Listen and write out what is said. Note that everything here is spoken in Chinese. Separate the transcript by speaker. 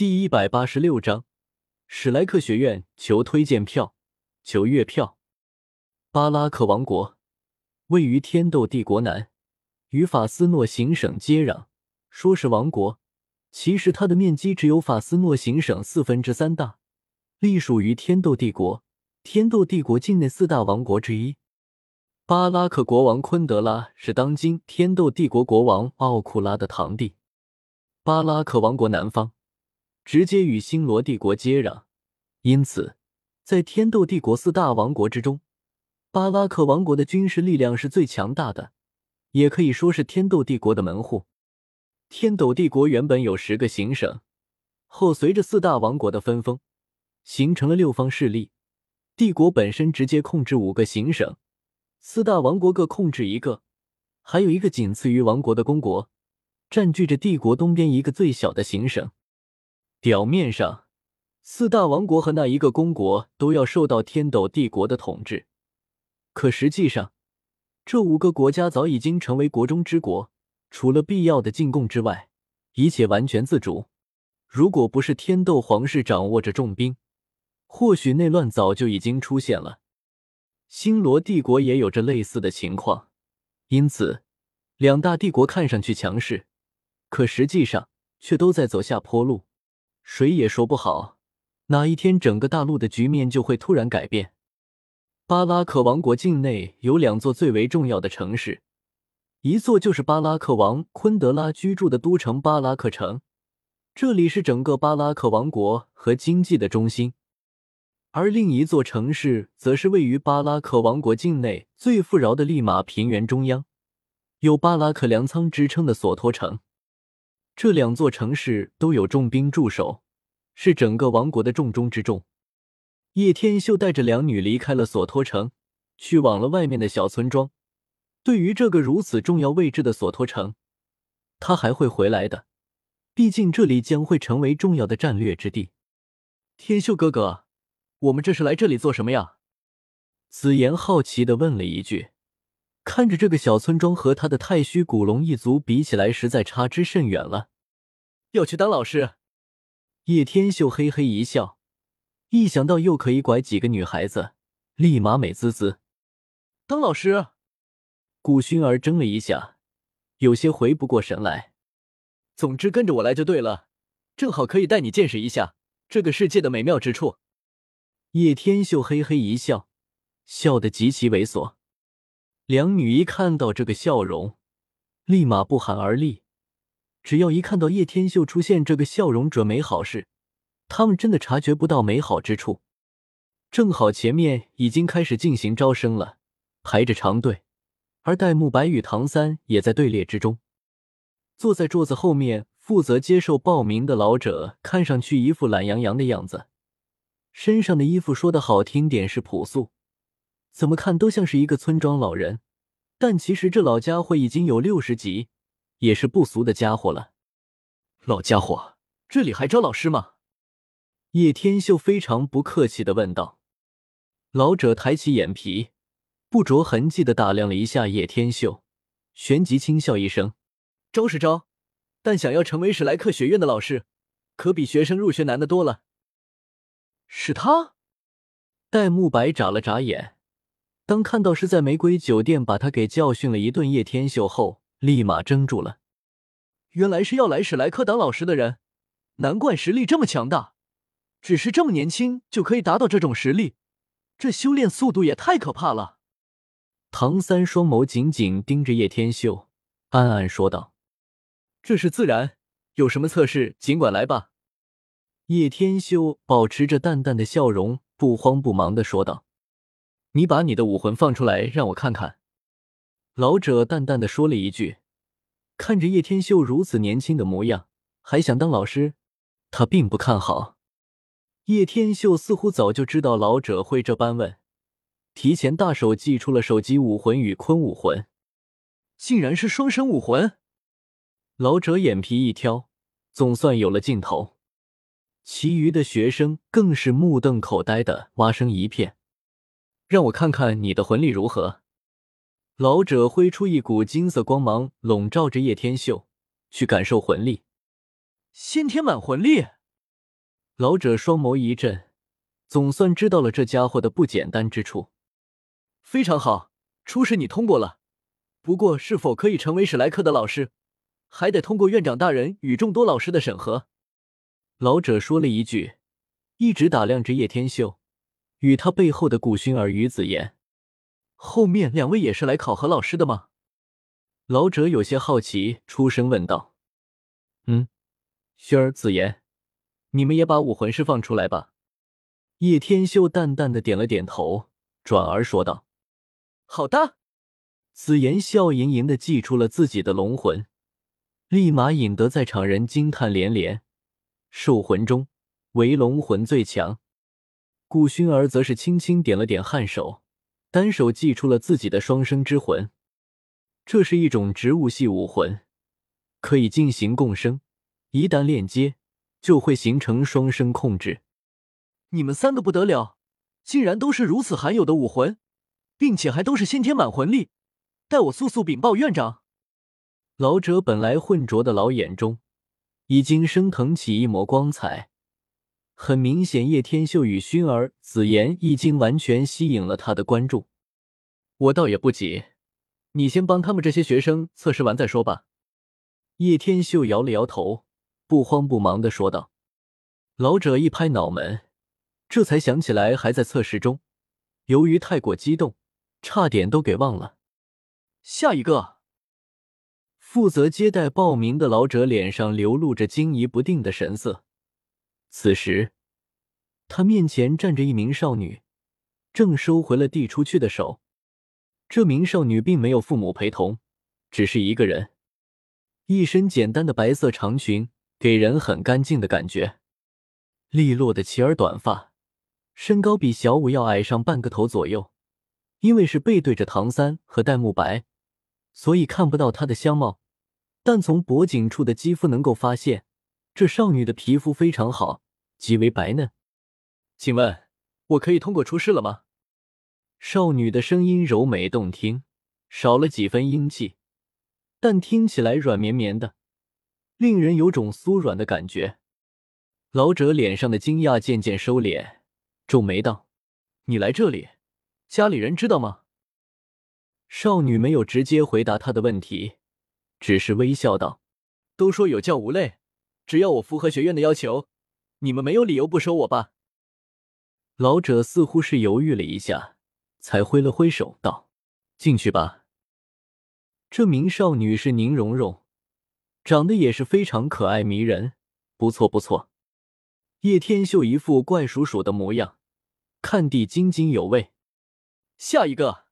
Speaker 1: 第一百八十六章，史莱克学院求推荐票，求月票。巴拉克王国位于天斗帝国南，与法斯诺行省接壤。说是王国，其实它的面积只有法斯诺行省四分之三大，隶属于天斗帝国。天斗帝国境内四大王国之一。巴拉克国王昆德拉是当今天斗帝国国王奥库拉的堂弟。巴拉克王国南方。直接与星罗帝国接壤，因此，在天斗帝国四大王国之中，巴拉克王国的军事力量是最强大的，也可以说是天斗帝国的门户。天斗帝国原本有十个行省，后随着四大王国的分封，形成了六方势力。帝国本身直接控制五个行省，四大王国各控制一个，还有一个仅次于王国的公国，占据着帝国东边一个最小的行省。表面上，四大王国和那一个公国都要受到天斗帝国的统治，可实际上，这五个国家早已经成为国中之国，除了必要的进贡之外，一切完全自主。如果不是天斗皇室掌握着重兵，或许内乱早就已经出现了。星罗帝国也有着类似的情况，因此，两大帝国看上去强势，可实际上却都在走下坡路。谁也说不好，哪一天整个大陆的局面就会突然改变。巴拉克王国境内有两座最为重要的城市，一座就是巴拉克王昆德拉居住的都城巴拉克城，这里是整个巴拉克王国和经济的中心；而另一座城市则是位于巴拉克王国境内最富饶的利马平原中央，有巴拉克粮仓之称的索托城。这两座城市都有重兵驻守，是整个王国的重中之重。叶天秀带着两女离开了索托城，去往了外面的小村庄。对于这个如此重要位置的索托城，他还会回来的，毕竟这里将会成为重要的战略之地。天秀哥哥，我们这是来这里做什么呀？紫妍好奇的问了一句。看着这个小村庄和他的太虚古龙一族比起来，实在差之甚远了。要去当老师，叶天秀嘿嘿一笑，一想到又可以拐几个女孩子，立马美滋滋。当老师，古薰儿怔了一下，有些回不过神来。总之跟着我来就对了，正好可以带你见识一下这个世界的美妙之处。叶天秀嘿嘿一笑，笑得极其猥琐。两女一看到这个笑容，立马不寒而栗。只要一看到叶天秀出现这个笑容，准没好事。他们真的察觉不到美好之处。正好前面已经开始进行招生了，排着长队，而戴沐白与唐三也在队列之中。坐在桌子后面负责接受报名的老者，看上去一副懒洋洋的样子，身上的衣服说的好听点是朴素。怎么看都像是一个村庄老人，但其实这老家伙已经有六十级，也是不俗的家伙了。老家伙，这里还招老师吗？叶天秀非常不客气的问道。老者抬起眼皮，不着痕迹的打量了一下叶天秀，旋即轻笑一声：“招是招，但想要成为史莱克学院的老师，可比学生入学难的多了。”是他？戴沐白眨了眨眼。当看到是在玫瑰酒店把他给教训了一顿叶天秀后，立马怔住了。原来是要来史莱克当老师的人，难怪实力这么强大。只是这么年轻就可以达到这种实力，这修炼速度也太可怕了。唐三双眸紧紧盯着叶天秀，暗暗说道：“这是自然，有什么测试尽管来吧。”叶天秀保持着淡淡的笑容，不慌不忙的说道。你把你的武魂放出来，让我看看。”老者淡淡的说了一句。看着叶天秀如此年轻的模样，还想当老师，他并不看好。叶天秀似乎早就知道老者会这般问，提前大手祭出了手机武魂与坤武魂，竟然是双生武魂。老者眼皮一挑，总算有了尽头。其余的学生更是目瞪口呆的蛙声一片。让我看看你的魂力如何。老者挥出一股金色光芒，笼罩着叶天秀，去感受魂力。先天满魂力，老者双眸一震，总算知道了这家伙的不简单之处。非常好，初试你通过了。不过，是否可以成为史莱克的老师，还得通过院长大人与众多老师的审核。老者说了一句，一直打量着叶天秀与他背后的古薰儿与紫妍。后面两位也是来考核老师的吗？老者有些好奇，出声问道：“嗯，薰儿、紫妍，你们也把武魂释放出来吧。”叶天秀淡淡的点了点头，转而说道：“好的。”紫妍笑盈盈的祭出了自己的龙魂，立马引得在场人惊叹连连。兽魂中，唯龙魂最强。顾薰儿则是轻轻点了点颔首，单手祭出了自己的双生之魂。这是一种植物系武魂，可以进行共生，一旦链接，就会形成双生控制。你们三个不得了，竟然都是如此罕有的武魂，并且还都是先天满魂力。待我速速禀报院长。老者本来浑浊的老眼中，已经升腾起一抹光彩。很明显，叶天秀与薰儿、紫妍已经完全吸引了他的关注。我倒也不急，你先帮他们这些学生测试完再说吧。叶天秀摇了摇头，不慌不忙的说道。老者一拍脑门，这才想起来还在测试中，由于太过激动，差点都给忘了。下一个，负责接待报名的老者脸上流露着惊疑不定的神色。此时，他面前站着一名少女，正收回了递出去的手。这名少女并没有父母陪同，只是一个人，一身简单的白色长裙，给人很干净的感觉。利落的齐耳短发，身高比小五要矮上半个头左右。因为是背对着唐三和戴沐白。所以看不到她的相貌，但从脖颈处的肌肤能够发现，这少女的皮肤非常好，极为白嫩。请问，我可以通过出师了吗？少女的声音柔美动听，少了几分英气，但听起来软绵绵的，令人有种酥软的感觉。老者脸上的惊讶渐渐收敛，皱眉道：“你来这里，家里人知道吗？”少女没有直接回答他的问题，只是微笑道：“都说有教无类，只要我符合学院的要求，你们没有理由不收我吧？”老者似乎是犹豫了一下，才挥了挥手道：“进去吧。”这名少女是宁荣荣，长得也是非常可爱迷人，不错不错。叶天秀一副怪叔叔的模样，看地津津有味。下一个。